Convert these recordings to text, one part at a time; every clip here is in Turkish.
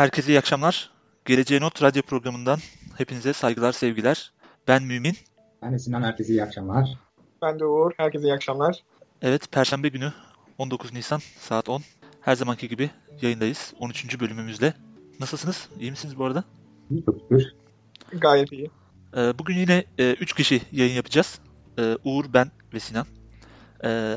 Herkese iyi akşamlar. Geleceğe Not radyo programından hepinize saygılar, sevgiler. Ben Mümin. Ben de Sinan. Herkese iyi akşamlar. Ben de Uğur. Herkese iyi akşamlar. Evet, Perşembe günü 19 Nisan saat 10. Her zamanki gibi yayındayız. 13. bölümümüzle. Nasılsınız? İyi misiniz bu arada? İyi çok şükür. Gayet iyi. Ee, bugün yine 3 e, kişi yayın yapacağız. Ee, Uğur, ben ve Sinan. Ee,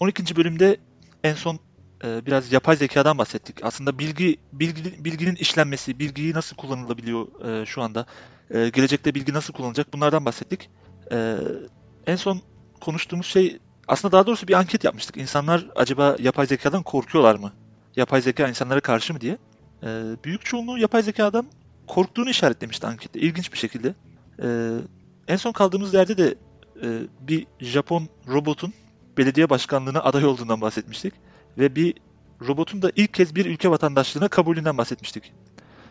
12. bölümde en son e, biraz yapay zekadan bahsettik. Aslında bilgi, bilgi bilginin işlenmesi, bilgiyi nasıl kullanılabiliyor e, şu anda, e, gelecekte bilgi nasıl kullanılacak bunlardan bahsettik. E, en son konuştuğumuz şey aslında daha doğrusu bir anket yapmıştık. İnsanlar acaba yapay zekadan korkuyorlar mı? Yapay zeka insanlara karşı mı diye. E, büyük çoğunluğu yapay zekadan korktuğunu işaretlemişti ankette. İlginç bir şekilde. E, en son kaldığımız yerde de e, bir Japon robotun belediye başkanlığına aday olduğundan bahsetmiştik ve bir robotun da ilk kez bir ülke vatandaşlığına kabulünden bahsetmiştik.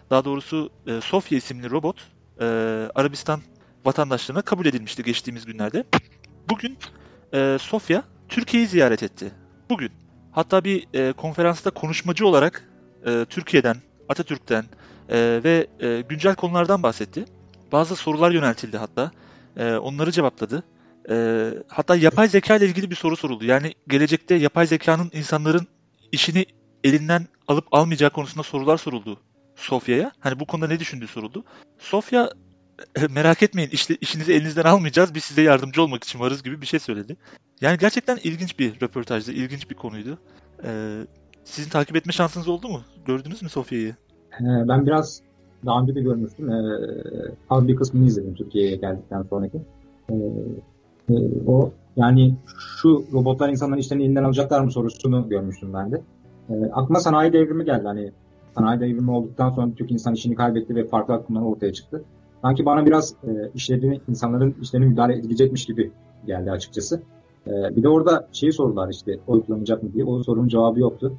Daha doğrusu e, Sofya isimli robot e, Arabistan vatandaşlığına kabul edilmişti geçtiğimiz günlerde. Bugün e, Sofya Türkiye'yi ziyaret etti. Bugün. Hatta bir e, konferansta konuşmacı olarak e, Türkiye'den, Atatürk'ten e, ve e, güncel konulardan bahsetti. Bazı sorular yöneltildi hatta. E, onları cevapladı. E, hatta yapay zeka ile ilgili bir soru soruldu. Yani gelecekte yapay zekanın insanların işini elinden alıp almayacağı konusunda sorular soruldu Sofya'ya. Hani bu konuda ne düşündüğü soruldu. Sofya "E, merak etmeyin işte işinizi elinizden almayacağız biz size yardımcı olmak için varız gibi bir şey söyledi. Yani gerçekten ilginç bir röportajdı, ilginç bir konuydu. Ee, sizin takip etme şansınız oldu mu? Gördünüz mü Sofya'yı? Ee, ben biraz daha önce de görmüştüm. Ee, az bir kısmını izledim Türkiye'ye geldikten sonraki. Ee, e, o yani şu robotlar insanların işlerini elinden alacaklar mı sorusunu görmüştüm ben de. Ee, aklıma sanayi devrimi geldi. Hani sanayi devrimi olduktan sonra Türk insan işini kaybetti ve farklı akımlar ortaya çıktı. Sanki bana biraz e, işlerini, insanların işlerine müdahale edilecekmiş gibi geldi açıkçası. Ee, bir de orada şeyi sordular işte oy kullanacak mı diye. O sorunun cevabı yoktu.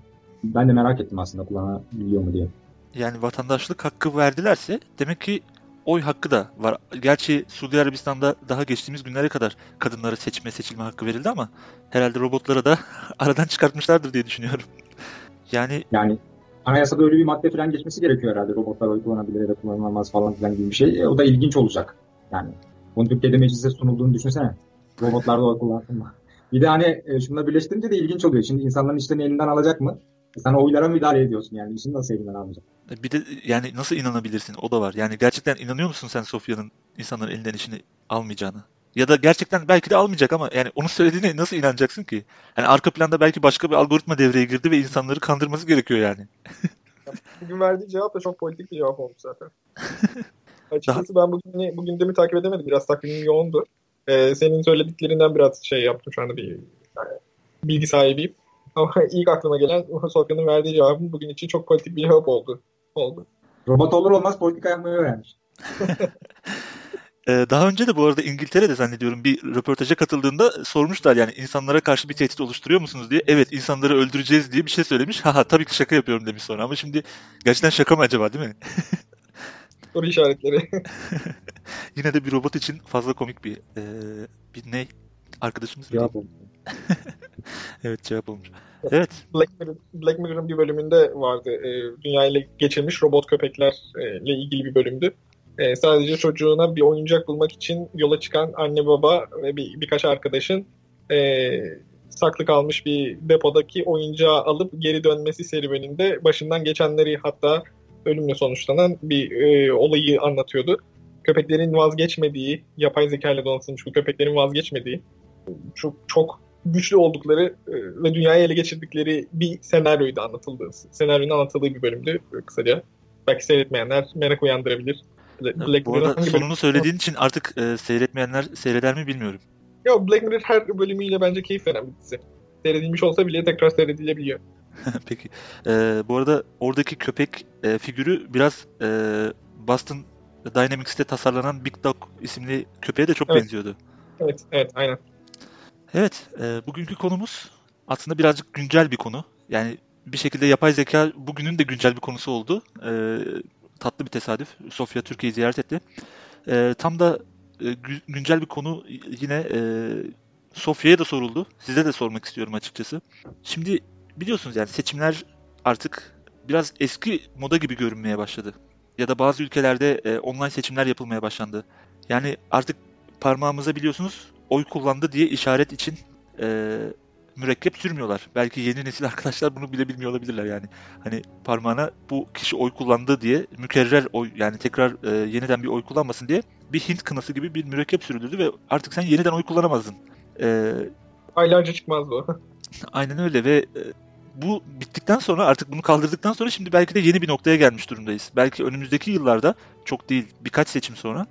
Ben de merak ettim aslında kullanabiliyor mu diye. Yani vatandaşlık hakkı verdilerse demek ki oy hakkı da var. Gerçi Suudi Arabistan'da daha geçtiğimiz günlere kadar kadınlara seçme seçilme hakkı verildi ama herhalde robotlara da aradan çıkartmışlardır diye düşünüyorum. Yani Yani anayasada öyle bir madde falan geçmesi gerekiyor herhalde. Robotlar oy kullanabilir ya da kullanılamaz falan filan gibi bir şey. E, o da ilginç olacak. Yani bunu Türkiye'de meclise sunulduğunu düşünsene. Robotlar da oy kullansın mı? Bir de hani e, şununla birleştirince de ilginç oluyor. Şimdi insanların işlerini elinden alacak mı? E, Sen oylara müdahale ediyorsun yani. İşini nasıl elinden alacak? bir de yani nasıl inanabilirsin o da var. Yani gerçekten inanıyor musun sen Sofya'nın insanların elinden işini almayacağını? Ya da gerçekten belki de almayacak ama yani onun söylediğine nasıl inanacaksın ki? Yani arka planda belki başka bir algoritma devreye girdi ve insanları kandırması gerekiyor yani. Bugün verdiği cevap da çok politik bir cevap olmuş zaten. Açıkçası ben bugün, bugün gündemi takip edemedim. Biraz takvimim yoğundu. Ee, senin söylediklerinden biraz şey yaptım şu anda bir yani bilgi sahibiyim. Ama ilk aklıma gelen Sofya'nın verdiği cevabın bugün için çok politik bir cevap oldu. oldu. Robot olur olmaz politika yapmayı öğrenmiş. Ee, daha önce de bu arada İngiltere'de zannediyorum bir röportaja katıldığında sormuşlar yani insanlara karşı bir tehdit oluşturuyor musunuz diye. Evet insanları öldüreceğiz diye bir şey söylemiş. Haha tabii ki şaka yapıyorum demiş sonra ama şimdi gerçekten şaka mı acaba değil mi? Soru işaretleri. Yine de bir robot için fazla komik bir e, bir ne arkadaşımız mı Cevap? Evet cevap olmuş. Evet. Black, Mirror, Black Mirror'ın bir bölümünde vardı. E, dünyayla geçirmiş robot köpeklerle ilgili bir bölümdü. E, sadece çocuğuna bir oyuncak bulmak için yola çıkan anne baba ve bir, birkaç arkadaşın e, saklı kalmış bir depodaki oyuncağı alıp geri dönmesi serüveninde başından geçenleri hatta ölümle sonuçlanan bir e, olayı anlatıyordu. Köpeklerin vazgeçmediği, yapay zeka ile donatılmış bu köpeklerin vazgeçmediği çok çok güçlü oldukları e, ve dünyayı ele geçirdikleri bir senaryoydu anlatıldığı. Senaryonun anlatıldığı bir bölümdü e, kısaca. Belki seyretmeyenler merak uyandırabilir. Black Bu arada sonunu söylediğin için artık e, seyretmeyenler seyreder mi bilmiyorum. Yok Black Mirror her bölümüyle bence keyif veren bir dizi. Seyredilmiş olsa bile tekrar seyredilebiliyor. Peki. E, bu arada oradaki köpek e, figürü biraz e, Boston Dynamics'te tasarlanan Big Dog isimli köpeğe de çok Evet. benziyordu. Evet, evet aynen. Evet, e, bugünkü konumuz aslında birazcık güncel bir konu. Yani bir şekilde yapay zeka bugünün de güncel bir konusu oldu. E, tatlı bir tesadüf. Sofya Türkiye'yi ziyaret etti. E, tam da e, gü- güncel bir konu yine e, Sofya'ya da soruldu. Size de sormak istiyorum açıkçası. Şimdi biliyorsunuz yani seçimler artık biraz eski moda gibi görünmeye başladı. Ya da bazı ülkelerde e, online seçimler yapılmaya başlandı. Yani artık parmağımıza biliyorsunuz oy kullandı diye işaret için e, mürekkep sürmüyorlar. Belki yeni nesil arkadaşlar bunu bile bilmiyor olabilirler yani. Hani parmağına bu kişi oy kullandı diye mükerrer oy yani tekrar e, yeniden bir oy kullanmasın diye bir Hint kınası gibi bir mürekkep sürülürdü ve artık sen yeniden oy kullanamazdın. E, Aylarca çıkmaz bu. Aynen öyle ve e, bu bittikten sonra artık bunu kaldırdıktan sonra şimdi belki de yeni bir noktaya gelmiş durumdayız. Belki önümüzdeki yıllarda çok değil birkaç seçim sonra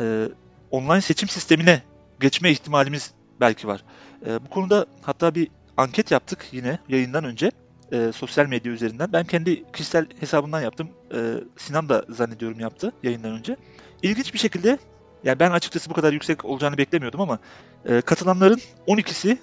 e, online seçim sistemine geçme ihtimalimiz belki var. E, bu konuda hatta bir anket yaptık yine yayından önce e, sosyal medya üzerinden. Ben kendi kişisel hesabımdan yaptım. E, Sinan da zannediyorum yaptı yayından önce. İlginç bir şekilde yani ben açıkçası bu kadar yüksek olacağını beklemiyordum ama e, katılanların 12'si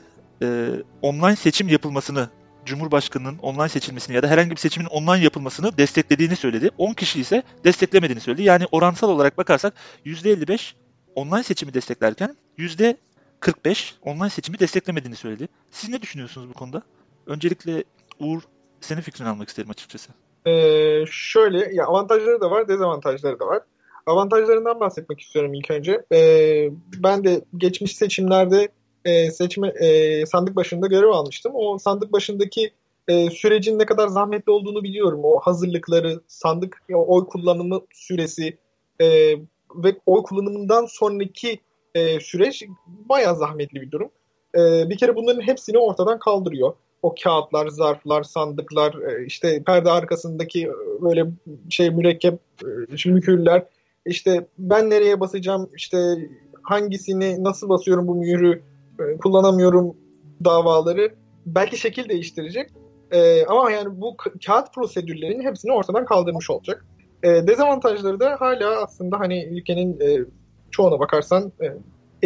e, online seçim yapılmasını, Cumhurbaşkanının online seçilmesini ya da herhangi bir seçimin online yapılmasını desteklediğini söyledi. 10 kişi ise desteklemediğini söyledi. Yani oransal olarak bakarsak %55 online seçimi desteklerken %45 online seçimi desteklemediğini söyledi. Siz ne düşünüyorsunuz bu konuda? öncelikle Uğur senin fikrini almak isterim açıkçası. Ee, şöyle ya avantajları da var, dezavantajları da var. Avantajlarından bahsetmek istiyorum ilk önce. Ee, ben de geçmiş seçimlerde e, seçme e, sandık başında görev almıştım. O sandık başındaki e, sürecin ne kadar zahmetli olduğunu biliyorum. O hazırlıkları, sandık oy kullanımı süresi e, ve oy kullanımından sonraki e, süreç bayağı zahmetli bir durum. E, bir kere bunların hepsini ortadan kaldırıyor. O kağıtlar, zarflar, sandıklar, e, işte perde arkasındaki e, böyle şey mürekkep, e, mükürler. İşte ben nereye basacağım, işte hangisini nasıl basıyorum bu mühürü e, kullanamıyorum davaları belki şekil değiştirecek. E, ama yani bu ka- kağıt prosedürlerinin hepsini ortadan kaldırmış olacak. E, dezavantajları da hala aslında hani ülkenin e, çoğuna bakarsan e,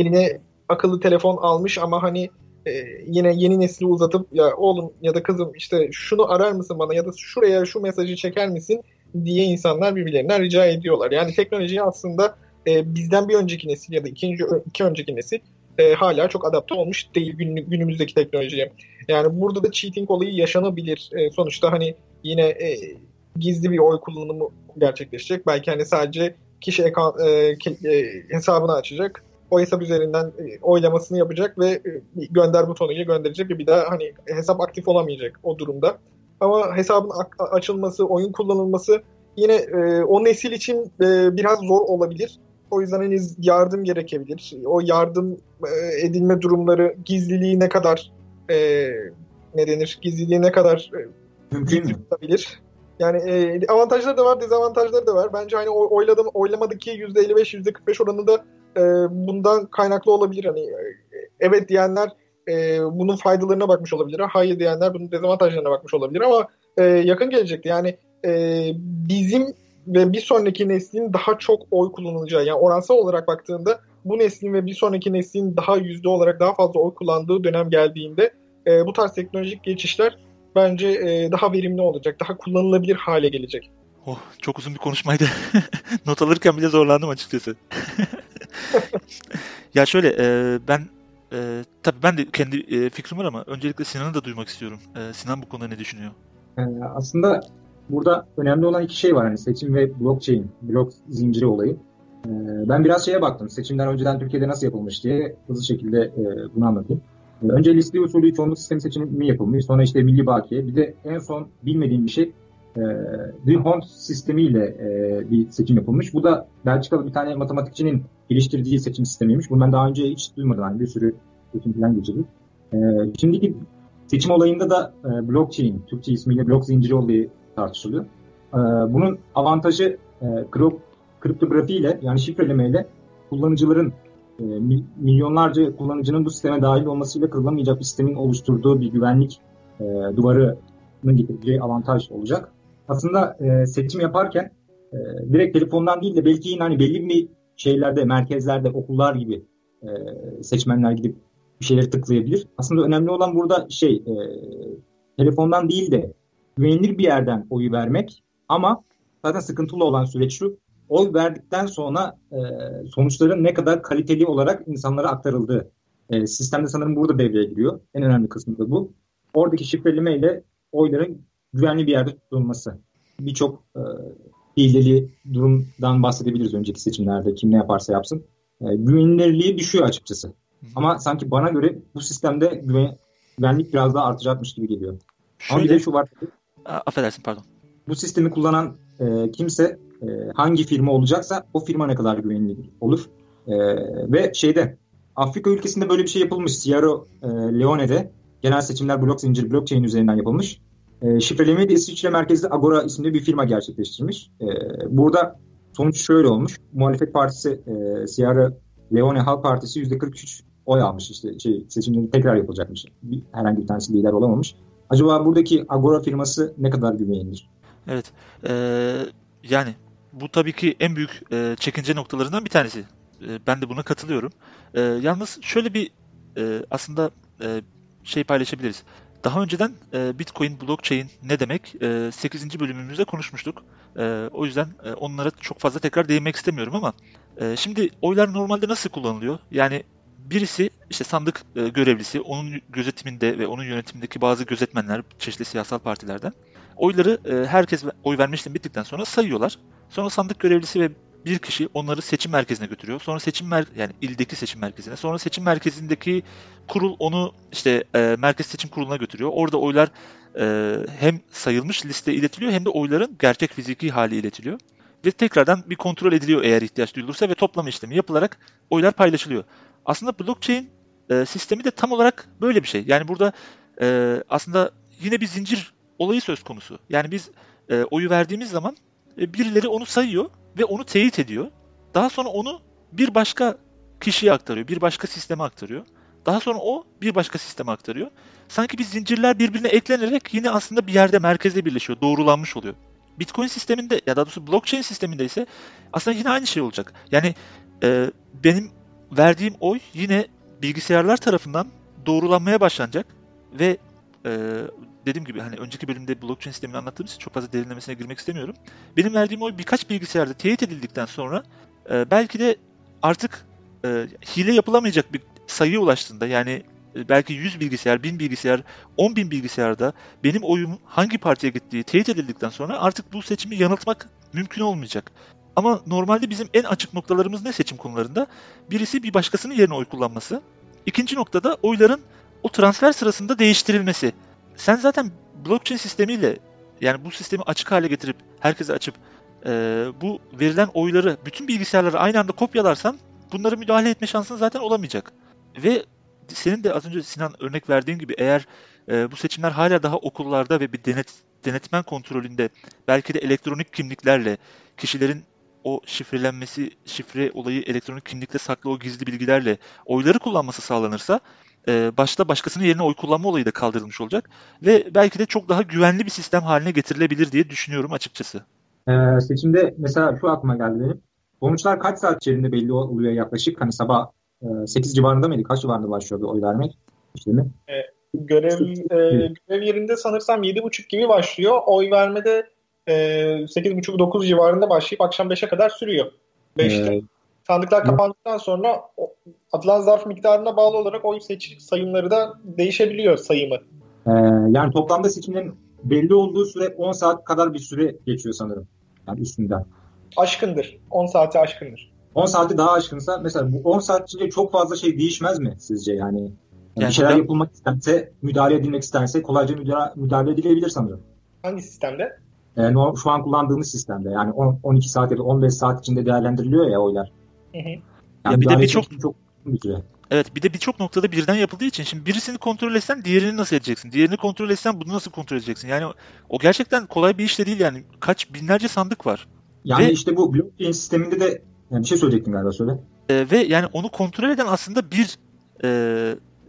eline akıllı telefon almış ama hani e, yine yeni nesli uzatıp ya oğlum ya da kızım işte şunu arar mısın bana ya da şuraya şu mesajı çeker misin diye insanlar birbirlerinden rica ediyorlar. Yani teknolojiyi aslında e, bizden bir önceki nesil ya da ikinci iki önceki nesil e, hala çok adapte olmuş değil gün, günümüzdeki teknolojiye. Yani burada da cheating olayı yaşanabilir. E, sonuçta hani yine e, gizli bir oy kullanımı gerçekleşecek. Belki hani sadece kişi ekran, e, ki, e, hesabını açacak. O hesap üzerinden e, oylamasını yapacak ve e, gönder butonuyla gönderecek ve bir daha hani hesap aktif olamayacak o durumda. Ama hesabın açılması, oyun kullanılması yine e, o nesil için e, biraz zor olabilir. O yüzden henüz yardım gerekebilir. O yardım e, edilme durumları gizliliği ne kadar e, ne denir? Gizliliği ne kadar e, Mümkün mü? tutabilir? Yani e, avantajları da var, dezavantajları da var. Bence hani oy- oyladım, oylamadaki %55, %45 oranı da e, bundan kaynaklı olabilir. Hani e, evet diyenler e, bunun faydalarına bakmış olabilir. Hayır diyenler bunun dezavantajlarına bakmış olabilir ama e, yakın gelecekte yani e, bizim ve bir sonraki neslin daha çok oy kullanılacağı yani oransal olarak baktığında bu neslin ve bir sonraki neslin daha yüzde olarak daha fazla oy kullandığı dönem geldiğinde e, bu tarz teknolojik geçişler bence e, daha verimli olacak, daha kullanılabilir hale gelecek. Oh, çok uzun bir konuşmaydı. Not alırken bile zorlandım açıkçası. ya şöyle e, ben e, tabii ben de kendi e, fikrim var ama öncelikle Sinan'ı da duymak istiyorum. E, Sinan bu konuda ne düşünüyor? Ee, aslında burada önemli olan iki şey var. Hani seçim ve blockchain, blok zinciri olayı. Ee, ben biraz şeye baktım. Seçimler önceden Türkiye'de nasıl yapılmış diye hızlı şekilde e, bunu anlatayım. Önce listeli usulü çoğunluk sistemi seçimi yapılmış. Sonra işte milli bakiye. Bir de en son bilmediğim bir şey e, D'Hondt sistemiyle e, bir seçim yapılmış. Bu da Belçikalı bir tane matematikçinin geliştirdiği seçim sistemiymiş. Bunu ben daha önce hiç duymadım. Yani bir sürü seçim falan geçirdik. E, şimdiki seçim olayında da e, blockchain, Türkçe ismiyle blok zinciri olayı tartışılıyor. E, bunun avantajı e, krip, kriptografiyle yani şifrelemeyle kullanıcıların milyonlarca kullanıcının bu sisteme dahil olmasıyla kırılamayacak bir sistemin oluşturduğu bir güvenlik e, duvarının getireceği avantaj olacak. Aslında e, seçim yaparken e, direkt telefondan değil de belki yine hani belli bir şeylerde, merkezlerde, okullar gibi e, seçmenler gidip bir şeyleri tıklayabilir. Aslında önemli olan burada şey e, telefondan değil de güvenilir bir yerden oyu vermek ama zaten sıkıntılı olan süreç şu oy verdikten sonra e, sonuçların ne kadar kaliteli olarak insanlara aktarıldığı. E, sistemde sanırım burada devreye giriyor. En önemli kısmı da bu. Oradaki şifreleme ile oyların güvenli bir yerde tutulması. Birçok e, hileli durumdan bahsedebiliriz önceki seçimlerde kim ne yaparsa yapsın. E, güvenilirliği düşüyor açıkçası. Ama sanki bana göre bu sistemde güven, güvenlik biraz daha artacakmış gibi geliyor. Ama bir de Şöyle, şu var. Affedersin pardon. Bu sistemi kullanan e, kimse e, hangi firma olacaksa o firma ne kadar güvenilir olur. E, ve şeyde Afrika ülkesinde böyle bir şey yapılmış. Sierra e, Leone'de genel seçimler blok zinciri blockchain üzerinden yapılmış. E, şifrelemeyi de İsviçre merkezli Agora isimli bir firma gerçekleştirmiş. E, burada sonuç şöyle olmuş. Muhalefet partisi e, Sierra Leone Halk Partisi %43 oy almış işte şey, seçimlerin tekrar yapılacakmış. Bir, herhangi bir tanesi lider olamamış. Acaba buradaki Agora firması ne kadar güvenilir? Evet. Ee, yani bu tabii ki en büyük e, çekince noktalarından bir tanesi. E, ben de buna katılıyorum. E, yalnız şöyle bir e, aslında e, şey paylaşabiliriz. Daha önceden e, Bitcoin, blockchain ne demek? E, 8. bölümümüzde konuşmuştuk. E, o yüzden e, onlara çok fazla tekrar değinmek istemiyorum ama e, şimdi oylar normalde nasıl kullanılıyor? Yani birisi işte sandık e, görevlisi, onun gözetiminde ve onun yönetimindeki bazı gözetmenler çeşitli siyasal partilerden oyları e, herkes oy verme işlemi bittikten sonra sayıyorlar. Sonra sandık görevlisi ve bir kişi onları seçim merkezine götürüyor. Sonra seçim mer yani ildeki seçim merkezine. Sonra seçim merkezindeki kurul onu işte e, merkez seçim kuruluna götürüyor. Orada oylar e, hem sayılmış liste iletiliyor hem de oyların gerçek fiziki hali iletiliyor. Ve tekrardan bir kontrol ediliyor eğer ihtiyaç duyulursa ve toplama işlemi yapılarak oylar paylaşılıyor. Aslında blockchain e, sistemi de tam olarak böyle bir şey. Yani burada e, aslında yine bir zincir olayı söz konusu. Yani biz e, oyu verdiğimiz zaman e, birileri onu sayıyor ve onu teyit ediyor. Daha sonra onu bir başka kişiye aktarıyor, bir başka sisteme aktarıyor. Daha sonra o bir başka sisteme aktarıyor. Sanki bir zincirler birbirine eklenerek yine aslında bir yerde merkezde birleşiyor, doğrulanmış oluyor. Bitcoin sisteminde ya da doğrusu blockchain sisteminde ise aslında yine aynı şey olacak. Yani e, benim verdiğim oy yine bilgisayarlar tarafından doğrulanmaya başlanacak ve e, dediğim gibi hani önceki bölümde blockchain sistemini anlattığım için çok fazla derinlemesine girmek istemiyorum. Benim verdiğim oy birkaç bilgisayarda teyit edildikten sonra e, belki de artık e, hile yapılamayacak bir sayıya ulaştığında yani e, belki 100 bilgisayar, 1000 bilgisayar, 10 bin bilgisayarda benim oyum hangi partiye gittiği teyit edildikten sonra artık bu seçimi yanıltmak mümkün olmayacak. Ama normalde bizim en açık noktalarımız ne seçim konularında? Birisi bir başkasının yerine oy kullanması. İkinci noktada oyların o transfer sırasında değiştirilmesi. Sen zaten blockchain sistemiyle yani bu sistemi açık hale getirip herkese açıp e, bu verilen oyları bütün bilgisayarlara aynı anda kopyalarsan bunları müdahale etme şansın zaten olamayacak. Ve senin de az önce Sinan örnek verdiğin gibi eğer e, bu seçimler hala daha okullarda ve bir denet denetmen kontrolünde belki de elektronik kimliklerle kişilerin o şifrelenmesi, şifre olayı elektronik kimlikte saklı o gizli bilgilerle oyları kullanması sağlanırsa e, başta başkasının yerine oy kullanma olayı da kaldırılmış olacak ve belki de çok daha güvenli bir sistem haline getirilebilir diye düşünüyorum açıkçası. Ee, seçimde mesela şu aklıma geldi benim. Sonuçlar kaç saat içerisinde belli oluyor yaklaşık? Hani sabah e, 8 civarında mıydı? Kaç civarında başlıyordu oy vermek işlemi? E, görev, e, görev yerinde sanırsam 7.30 gibi başlıyor. Oy vermede e, 8.30-9 civarında başlayıp akşam 5'e kadar sürüyor. 5'te. Sandıklar kapandıktan sonra atılan zarf miktarına bağlı olarak oy seçim sayımları da değişebiliyor sayımı. Ee, yani toplamda seçimlerin belli olduğu süre 10 saat kadar bir süre geçiyor sanırım. Yani üstünden. Aşkındır. 10 saati aşkındır. 10 saati daha aşkınsa mesela bu 10 saat içinde çok fazla şey değişmez mi sizce yani? yani bir şeyler ben... yapılmak istense, müdahale edilmek istense kolayca müdahale, müdahale edilebilir sanırım. Hangi sistemde? Ee, şu an kullandığımız sistemde yani 10, 12 saat ya da 15 saat içinde değerlendiriliyor ya oylar. Yani ya bir de birçok çok Evet bir de birçok noktada birden yapıldığı için şimdi birisini kontrol etsen diğerini nasıl edeceksin? Diğerini kontrol etsen bunu nasıl kontrol edeceksin? Yani o gerçekten kolay bir iş de değil yani. Kaç binlerce sandık var. Yani ve, işte bu blockchain sisteminde de yani bir şey söyleyecektin galiba söyle. E, ve yani onu kontrol eden aslında bir e,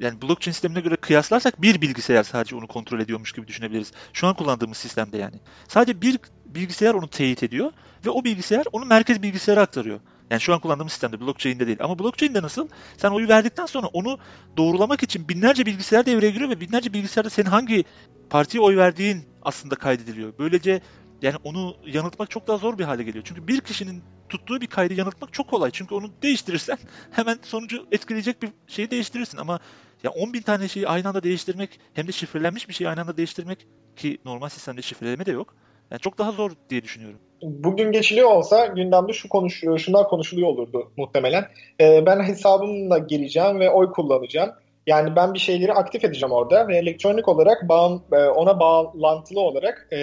yani blockchain sistemine göre kıyaslarsak bir bilgisayar sadece onu kontrol ediyormuş gibi düşünebiliriz. Şu an kullandığımız sistemde yani. Sadece bir bilgisayar onu teyit ediyor ve o bilgisayar onu merkez bilgisayara aktarıyor. Yani şu an kullandığımız sistemde blockchain'de değil. Ama blockchain'de nasıl? Sen oyu verdikten sonra onu doğrulamak için binlerce bilgisayar devreye giriyor ve binlerce bilgisayarda senin hangi partiye oy verdiğin aslında kaydediliyor. Böylece yani onu yanıltmak çok daha zor bir hale geliyor. Çünkü bir kişinin tuttuğu bir kaydı yanıltmak çok kolay. Çünkü onu değiştirirsen hemen sonucu etkileyecek bir şeyi değiştirirsin. Ama ya 10 bin tane şeyi aynı anda değiştirmek hem de şifrelenmiş bir şeyi aynı anda değiştirmek ki normal sistemde şifreleme de yok. Yani çok daha zor diye düşünüyorum. Bugün geçiliyor olsa gündemde şu konuşuyor, şunlar konuşuluyor olurdu muhtemelen. Ee, ben hesabımla gireceğim ve oy kullanacağım. Yani ben bir şeyleri aktif edeceğim orada ve elektronik olarak bağım, e, ona bağlantılı olarak e,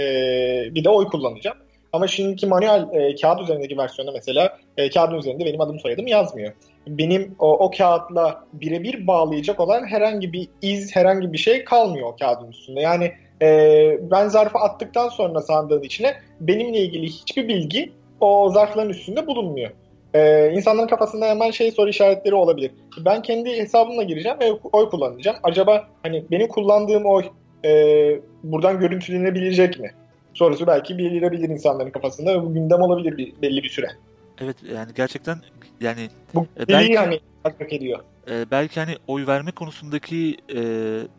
bir de oy kullanacağım. Ama şimdiki manuel e, kağıt üzerindeki versiyonda mesela e, kağıdın üzerinde benim adım soyadım yazmıyor. Benim o, o kağıtla birebir bağlayacak olan herhangi bir iz, herhangi bir şey kalmıyor o kağıdın üstünde. Yani e, ben zarfı attıktan sonra sandığın içine benimle ilgili hiçbir bilgi o zarfların üstünde bulunmuyor. Ee, insanların kafasında hemen şey soru işaretleri olabilir. Ben kendi hesabımla gireceğim ve oy kullanacağım. Acaba hani benim kullandığım oy e, buradan görüntülenebilecek mi? Sorusu belki belirebilir insanların kafasında ve bu gündem olabilir bir, belli bir süre. Evet yani gerçekten yani bu e, belki hak ediyor. E, belki hani oy verme konusundaki e,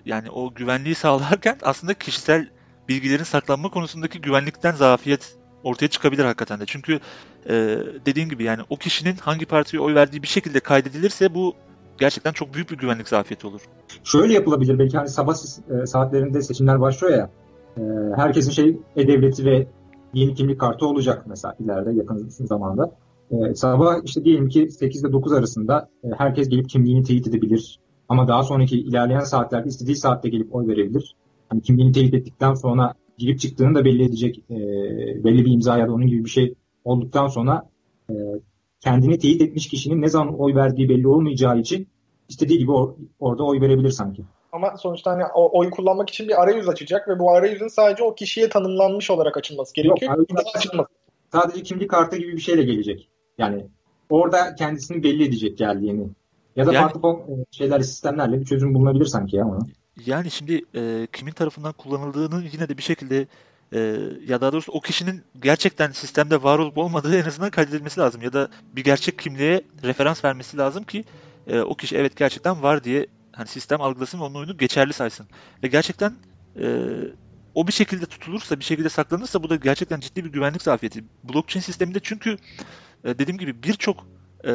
yani o güvenliği sağlarken aslında kişisel bilgilerin saklanma konusundaki güvenlikten zafiyet ortaya çıkabilir hakikaten de. Çünkü e, dediğin gibi yani o kişinin hangi partiye oy verdiği bir şekilde kaydedilirse bu gerçekten çok büyük bir güvenlik zafiyeti olur. Şöyle yapılabilir belki hani sabah e, saatlerinde seçimler başlıyor ya. E, herkesin şey e-devleti ve yeni kimlik kartı olacak mesela ileride yakın zamanda. E, sabah işte diyelim ki 8 ile 9 arasında e, herkes gelip kimliğini teyit edebilir. Ama daha sonraki ilerleyen saatlerde istediği saatte gelip oy verebilir. Hani kimliğini teyit ettikten sonra girip çıktığını da belli edecek e, belli bir imza ya da onun gibi bir şey olduktan sonra e, kendini teyit etmiş kişinin ne zaman oy verdiği belli olmayacağı için istediği gibi or- orada oy verebilir sanki. Ama sonuçta hani o oy kullanmak için bir arayüz açacak ve bu arayüzün sadece o kişiye tanımlanmış olarak açılması gerekiyor. Yok, Daha açılması. Sadece kimlik kartı gibi bir şeyle gelecek. Yani orada kendisini belli edecek geldiğini. Ya da Yani- farklı form- şeyler, sistemlerle bir çözüm bulunabilir sanki ya ona. Yani şimdi e, kimin tarafından kullanıldığını yine de bir şekilde e, ya daha doğrusu o kişinin gerçekten sistemde var olup olmadığı en azından kaydedilmesi lazım. Ya da bir gerçek kimliğe referans vermesi lazım ki e, o kişi evet gerçekten var diye hani sistem algılasın ve onun oyunu geçerli saysın. Ve gerçekten e, o bir şekilde tutulursa, bir şekilde saklanırsa bu da gerçekten ciddi bir güvenlik zafiyeti. Blockchain sisteminde çünkü e, dediğim gibi birçok e,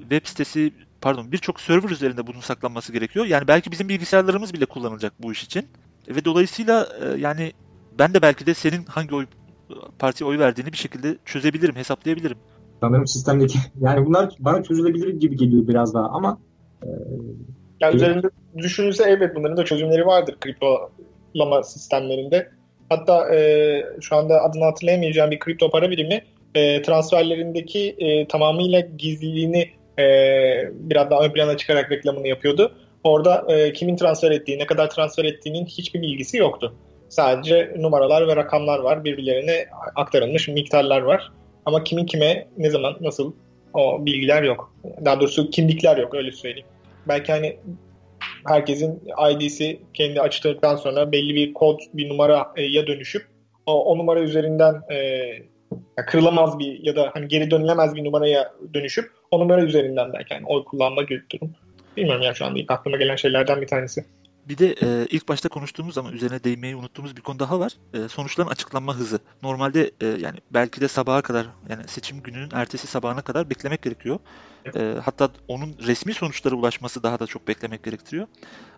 web sitesi pardon birçok server üzerinde bunun saklanması gerekiyor. Yani belki bizim bilgisayarlarımız bile kullanılacak bu iş için. Ve dolayısıyla e, yani ben de belki de senin hangi oy partiye oy verdiğini bir şekilde çözebilirim, hesaplayabilirim. Sanırım sistemdeki yani bunlar bana çözülebilir gibi geliyor biraz daha ama Yani Evet. üzerinde düşünülse evet bunların da çözümleri vardır kriptolama sistemlerinde. Hatta e, şu anda adını hatırlayamayacağım bir kripto para birimi e, transferlerindeki e, tamamıyla gizliliğini e, biraz daha ön plana çıkarak reklamını yapıyordu. Orada e, kimin transfer ettiği, ne kadar transfer ettiğinin hiçbir bilgisi yoktu. Sadece numaralar ve rakamlar var. Birbirlerine aktarılmış miktarlar var. Ama kimin kime, ne zaman, nasıl o bilgiler yok. Daha doğrusu kimlikler yok öyle söyleyeyim. Belki hani herkesin ID'si kendi açtıktan sonra belli bir kod, bir numaraya dönüşüp o, o numara üzerinden e, ya kırılamaz bir ya da hani geri dönülemez bir numaraya dönüşüp o numara üzerinden belki hani oy kullanma gibi bir durum. Bilmiyorum ya şu anda ilk aklıma gelen şeylerden bir tanesi. Bir de e, ilk başta konuştuğumuz ama üzerine değinmeyi unuttuğumuz bir konu daha var. E, sonuçların açıklanma hızı. Normalde e, yani belki de sabaha kadar yani seçim gününün ertesi sabahına kadar beklemek gerekiyor. E, hatta onun resmi sonuçlara ulaşması daha da çok beklemek gerektiriyor.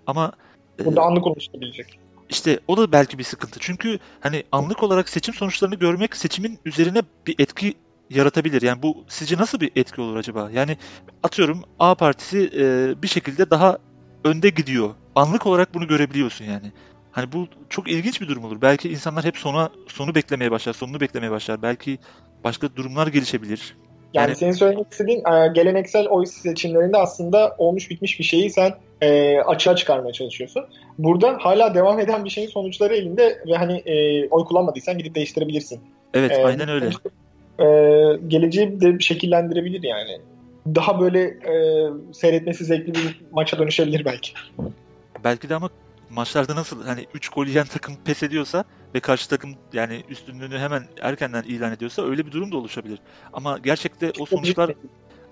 Ama e, Burada anlık ulaşılabilecek. İşte o da belki bir sıkıntı. Çünkü hani anlık olarak seçim sonuçlarını görmek seçimin üzerine bir etki yaratabilir. Yani bu sizce nasıl bir etki olur acaba? Yani atıyorum A partisi e, bir şekilde daha önde gidiyor. Anlık olarak bunu görebiliyorsun yani. Hani bu çok ilginç bir durum olur. Belki insanlar hep sona sonu beklemeye başlar, sonunu beklemeye başlar. Belki başka durumlar gelişebilir. Yani, Yani- senin söylemek istediğin e, geleneksel oy seçimlerinde aslında olmuş bitmiş bir şeyi sen e, açığa çıkarmaya çalışıyorsun. Burada hala devam eden bir şeyin sonuçları elinde ve hani e, oy kullanmadıysan gidip değiştirebilirsin. Evet, E, aynen öyle. e, geleceği de şekillendirebilir yani. Daha böyle e, seyretmesi zevkli bir maça dönüşebilir belki. Belki de ama maçlarda nasıl hani 3 gol yiyen takım pes ediyorsa ve karşı takım yani üstünlüğünü hemen erkenden ilan ediyorsa öyle bir durum da oluşabilir. Ama gerçekte o sonuçlar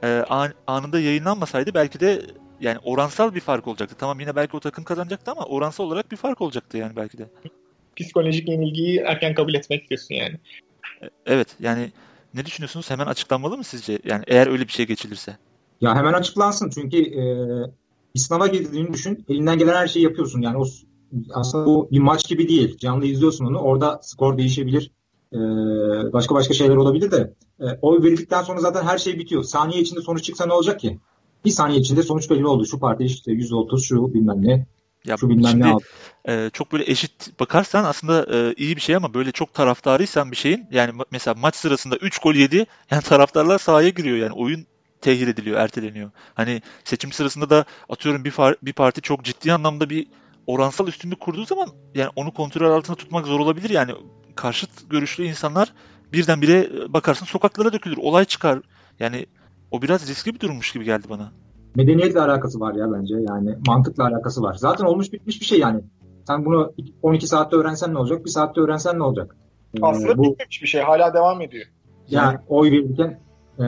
e, an- anında yayınlanmasaydı belki de yani oransal bir fark olacaktı. Tamam yine belki o takım kazanacaktı ama oransal olarak bir fark olacaktı yani belki de. Psikolojik yenilgiyi erken kabul etmek diyorsun yani. E, Evet yani ne düşünüyorsunuz? Hemen açıklanmalı mı sizce? Yani eğer öyle bir şey geçilirse. ya hemen açıklansın çünkü e, bir sınava girdiğini düşün. Elinden gelen her şeyi yapıyorsun. Yani o aslında bu bir maç gibi değil. Canlı izliyorsun onu. Orada skor değişebilir. E, başka başka şeyler olabilir de e, oy verildikten sonra zaten her şey bitiyor. Saniye içinde sonuç çıksa ne olacak ki? Bir saniye içinde sonuç belli oldu. Şu parti işte %30 şu bilmem ne. Ya Şu bilmem şimdi ne aldı. e, çok böyle eşit bakarsan aslında e, iyi bir şey ama böyle çok taraftarıysan bir şeyin yani ma- mesela maç sırasında 3 gol yedi yani taraftarlar sahaya giriyor yani oyun tehir ediliyor, erteleniyor. Hani seçim sırasında da atıyorum bir far- bir parti çok ciddi anlamda bir oransal üstünlük kurduğu zaman yani onu kontrol altında tutmak zor olabilir. Yani karşıt görüşlü insanlar birdenbire e, bakarsın sokaklara dökülür, olay çıkar. Yani o biraz riskli bir durummuş gibi geldi bana. Medeniyetle alakası var ya bence. Yani mantıkla alakası var. Zaten olmuş bitmiş bir şey yani. Sen bunu 12 saatte öğrensen ne olacak? Bir saatte öğrensen ne olacak? Ee, Aslında bu bitmemiş bir şey. Hala devam ediyor. yani oy verirken e,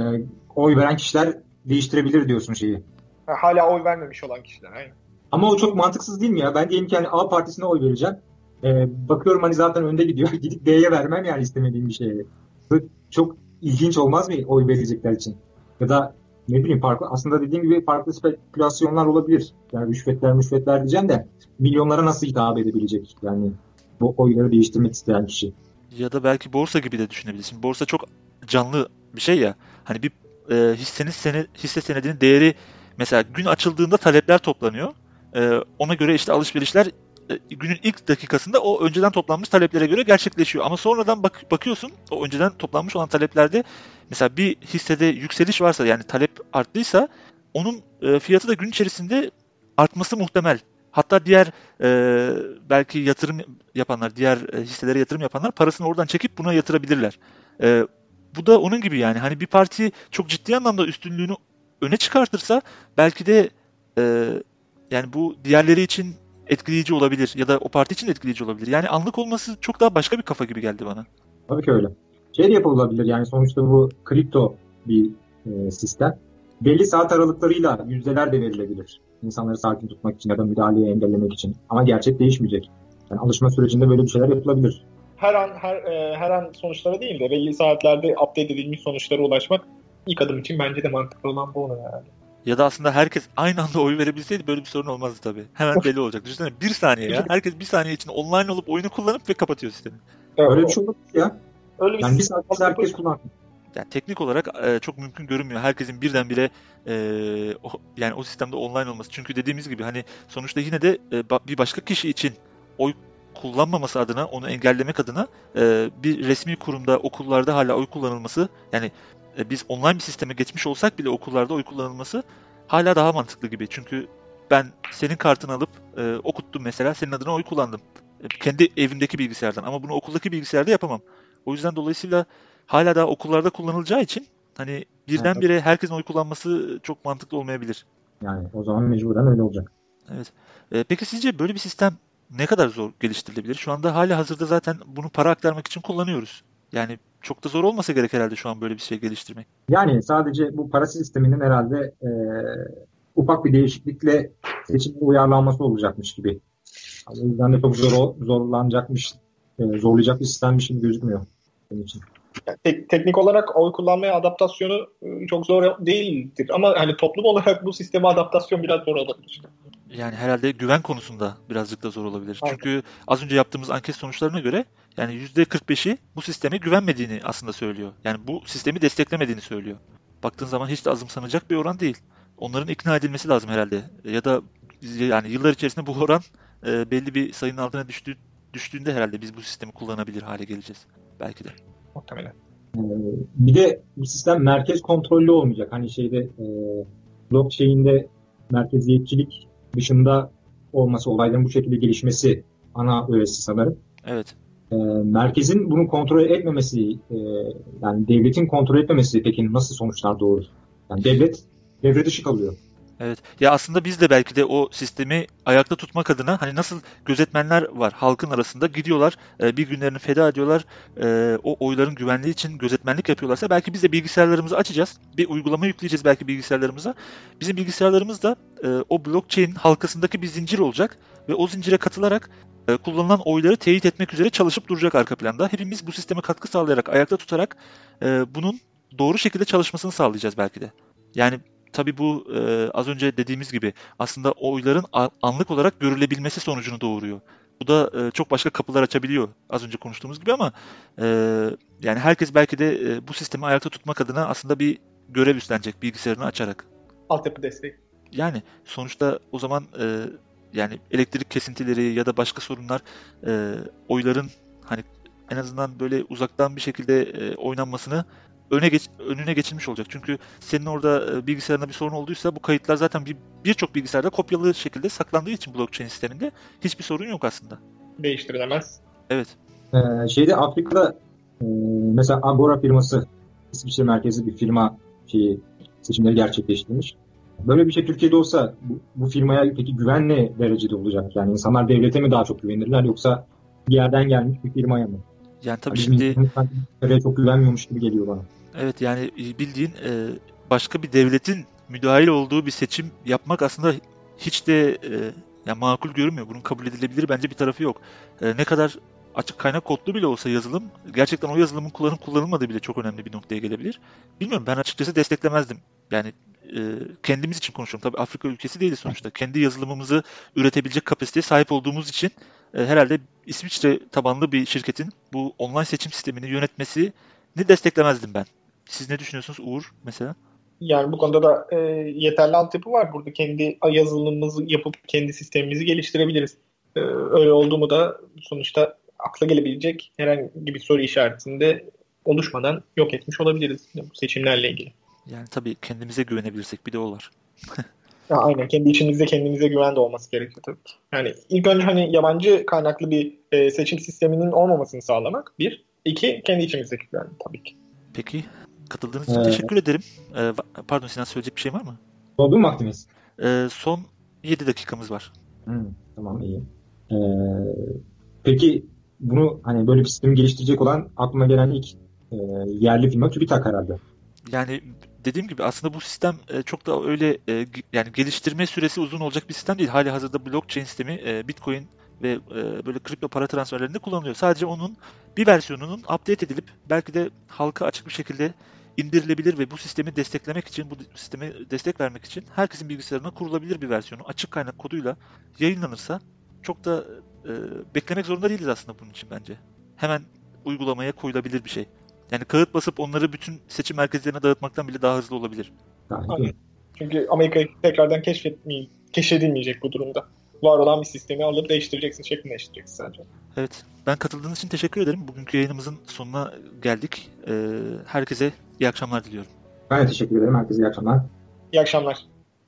oy veren kişiler değiştirebilir diyorsun şeyi. Ha, Hala oy vermemiş olan kişiler. Aynen. Ama o çok mantıksız değil mi ya? Ben diyelim ki hani A partisine oy vereceğim. Ee, bakıyorum hani zaten önde gidiyor. Gidip B'ye vermem yani istemediğim bir şeye. Bu çok ilginç olmaz mı oy verecekler için? Ya da ne bileyim farklı aslında dediğim gibi farklı spekülasyonlar olabilir. Yani rüşvetler müşvetler diyeceğim de milyonlara nasıl hitap edebilecek yani bu oyları değiştirmek isteyen kişi. Ya da belki borsa gibi de düşünebilirsin. Borsa çok canlı bir şey ya. Hani bir e, hissenin sene, hisse senedinin değeri mesela gün açıldığında talepler toplanıyor. E, ona göre işte alışverişler e, günün ilk dakikasında o önceden toplanmış taleplere göre gerçekleşiyor. Ama sonradan bak bakıyorsun o önceden toplanmış olan taleplerde mesela bir hissede yükseliş varsa yani talep arttıysa onun e, fiyatı da gün içerisinde artması muhtemel. Hatta diğer e, belki yatırım yapanlar, diğer e, hisselere yatırım yapanlar parasını oradan çekip buna yatırabilirler. E, bu da onun gibi yani. Hani bir parti çok ciddi anlamda üstünlüğünü öne çıkartırsa belki de e, yani bu diğerleri için etkileyici olabilir ya da o parti için etkileyici olabilir. Yani anlık olması çok daha başka bir kafa gibi geldi bana. Tabii ki öyle. Şey de yapılabilir yani sonuçta bu kripto bir e, sistem. Belli saat aralıklarıyla yüzdeler de verilebilir. İnsanları sakin tutmak için ya da müdahaleyi engellemek için. Ama gerçek değişmeyecek. Yani alışma sürecinde böyle bir şeyler yapılabilir. Her an her e, her an sonuçlara değil de belli saatlerde update edilmiş sonuçlara ulaşmak ilk adım için bence de mantıklı olan bu olur herhalde. Ya da aslında herkes aynı anda oy verebilseydi böyle bir sorun olmazdı tabii. Hemen belli olacak. Düşünsene bir saniye ya. Herkes bir saniye için online olup oyunu kullanıp ve kapatıyor sistemi. Evet, Öyle bir şey olabilir ya. öyle bir Yani bir saatte herkes kullansın. Yani teknik olarak e, çok mümkün görünmüyor. Herkesin birdenbire e, o, yani o sistemde online olması. Çünkü dediğimiz gibi hani sonuçta yine de e, ba- bir başka kişi için oy kullanmaması adına, onu engellemek adına e, bir resmi kurumda, okullarda hala oy kullanılması yani e, biz online bir sisteme geçmiş olsak bile okullarda oy kullanılması hala daha mantıklı gibi. Çünkü ben senin kartını alıp e, okuttum mesela, senin adına oy kullandım. E, kendi evimdeki bilgisayardan ama bunu okuldaki bilgisayarda yapamam. O yüzden dolayısıyla hala daha okullarda kullanılacağı için hani birdenbire herkesin oy kullanması çok mantıklı olmayabilir. Yani o zaman mecburen öyle olacak. Evet. E, peki sizce böyle bir sistem ne kadar zor geliştirilebilir? Şu anda hala hazırda zaten bunu para aktarmak için kullanıyoruz. Yani çok da zor olmasa gerek herhalde şu an böyle bir şey geliştirmek. Yani sadece bu para sisteminin herhalde e, ufak bir değişiklikle seçimin uyarlanması olacakmış gibi. O yüzden de çok zor zorlanacakmış, e, zorlayacak bir sistemmiş gibi gözükmüyor benim için. Yani tek- teknik olarak oy kullanmaya adaptasyonu e, çok zor değildir. Ama hani toplum olarak bu sisteme adaptasyon biraz zor olabilir. Yani herhalde güven konusunda birazcık da zor olabilir. Aynen. Çünkü az önce yaptığımız anket sonuçlarına göre yani %45'i bu sisteme güvenmediğini aslında söylüyor. Yani bu sistemi desteklemediğini söylüyor. Baktığın zaman hiç de azımsanacak bir oran değil. Onların ikna edilmesi lazım herhalde. Ya da yani yıllar içerisinde bu oran e, belli bir sayının altına düştüğü, düştüğünde herhalde biz bu sistemi kullanabilir hale geleceğiz. Belki de. Muhtemelen. E, bir de bu sistem merkez kontrollü olmayacak. Hani şeyde e, blockchain'de merkeziyetçilik dışında olması, olayların bu şekilde gelişmesi ana öğesi sanırım. Evet. E, merkezin bunu kontrol etmemesi, e, yani devletin kontrol etmemesi peki nasıl sonuçlar doğurur? Yani devlet devre dışı kalıyor. Evet. Ya aslında biz de belki de o sistemi ayakta tutmak adına hani nasıl gözetmenler var halkın arasında gidiyorlar e, bir günlerini feda ediyorlar e, o oyların güvenliği için gözetmenlik yapıyorlarsa belki biz de bilgisayarlarımızı açacağız bir uygulama yükleyeceğiz belki bilgisayarlarımıza bizim bilgisayarlarımız da e, o blockchain halkasındaki bir zincir olacak ve o zincire katılarak kullanılan oyları teyit etmek üzere çalışıp duracak arka planda. Hepimiz bu sisteme katkı sağlayarak ayakta tutarak bunun doğru şekilde çalışmasını sağlayacağız belki de. Yani tabii bu e, az önce dediğimiz gibi aslında oyların anlık olarak görülebilmesi sonucunu doğuruyor. Bu da e, çok başka kapılar açabiliyor az önce konuştuğumuz gibi ama e, yani herkes belki de e, bu sistemi ayakta tutmak adına aslında bir görev üstlenecek bilgisayarını açarak. Altyapı desteği. Yani sonuçta o zaman e, yani elektrik kesintileri ya da başka sorunlar e, oyların hani en azından böyle uzaktan bir şekilde e, oynanmasını öne geç, önüne geçilmiş olacak. Çünkü senin orada e, bilgisayarında bir sorun olduysa bu kayıtlar zaten bir birçok bilgisayarda kopyalı şekilde saklandığı için blockchain sisteminde hiçbir sorun yok aslında. Değiştirilemez. Evet. Ee, şeyde Afrika'da e, mesela Agora firması İsviçre merkezli bir firma şeyi seçimleri gerçekleştirmiş. Böyle bir şey Türkiye'de olsa bu, bu firmaya peki güven ne derecede olacak? Yani insanlar devlete mi daha çok güvenirler yoksa bir yerden gelmiş bir firmaya mı? Yani tabii Bizim şimdi Türkiye'ye çok güvenmiyormuş gibi geliyor bana. Evet yani bildiğin e, başka bir devletin müdahil olduğu bir seçim yapmak aslında hiç de e, makul görünmüyor. Bunun kabul edilebilir bence bir tarafı yok. E, ne kadar açık kaynak kodlu bile olsa yazılım gerçekten o yazılımın kullanıp kullanılmadığı bile çok önemli bir noktaya gelebilir. Bilmiyorum ben açıkçası desteklemezdim. Yani e, kendimiz için konuşuyorum. Tabii Afrika ülkesi değiliz sonuçta. Kendi yazılımımızı üretebilecek kapasiteye sahip olduğumuz için e, herhalde İsviçre tabanlı bir şirketin bu online seçim sistemini yönetmesini desteklemezdim ben. Siz ne düşünüyorsunuz Uğur mesela? Yani bu konuda da e, yeterli altyapı var. Burada kendi yazılımımızı yapıp kendi sistemimizi geliştirebiliriz. E, öyle oldu mu da sonuçta akla gelebilecek herhangi bir soru işaretinde oluşmadan yok etmiş olabiliriz bu seçimlerle ilgili. Yani tabii kendimize güvenebilirsek bir de o var. Ya aynen kendi içimizde kendimize güven de olması gerekiyor tabii ki. Yani ilk önce hani yabancı kaynaklı bir e, seçim sisteminin olmamasını sağlamak bir. iki kendi içimizdeki güven tabii ki. Peki katıldığınız için Ee, teşekkür ederim. Ee, pardon Sinan söyleyecek bir şey var mı? Oldu mu vaktimiz? Ee, son 7 dakikamız var. Hı, tamam iyi. Ee, peki bunu hani böyle bir sistemi geliştirecek olan aklıma gelen ilk e, yerli firma TÜBİTAK herhalde. Yani dediğim gibi aslında bu sistem e, çok da öyle e, yani geliştirme süresi uzun olacak bir sistem değil. Hali hazırda blockchain sistemi e, Bitcoin ve böyle kripto para transferlerinde kullanılıyor. Sadece onun bir versiyonunun update edilip belki de halka açık bir şekilde indirilebilir ve bu sistemi desteklemek için, bu sisteme destek vermek için herkesin bilgisayarına kurulabilir bir versiyonu açık kaynak koduyla yayınlanırsa çok da e, beklemek zorunda değiliz aslında bunun için bence. Hemen uygulamaya koyulabilir bir şey. Yani kağıt basıp onları bütün seçim merkezlerine dağıtmaktan bile daha hızlı olabilir. Aynen. iyi. Çünkü Amerika tekrardan keşfetmeye, keşfedilmeyecek bu durumda. Var olan bir sistemi alıp değiştireceksin, şeklini değiştireceksin sadece. Evet. Ben katıldığınız için teşekkür ederim. Bugünkü yayınımızın sonuna geldik. Ee, herkese iyi akşamlar diliyorum. Ben de teşekkür ederim. Herkese iyi akşamlar. İyi akşamlar.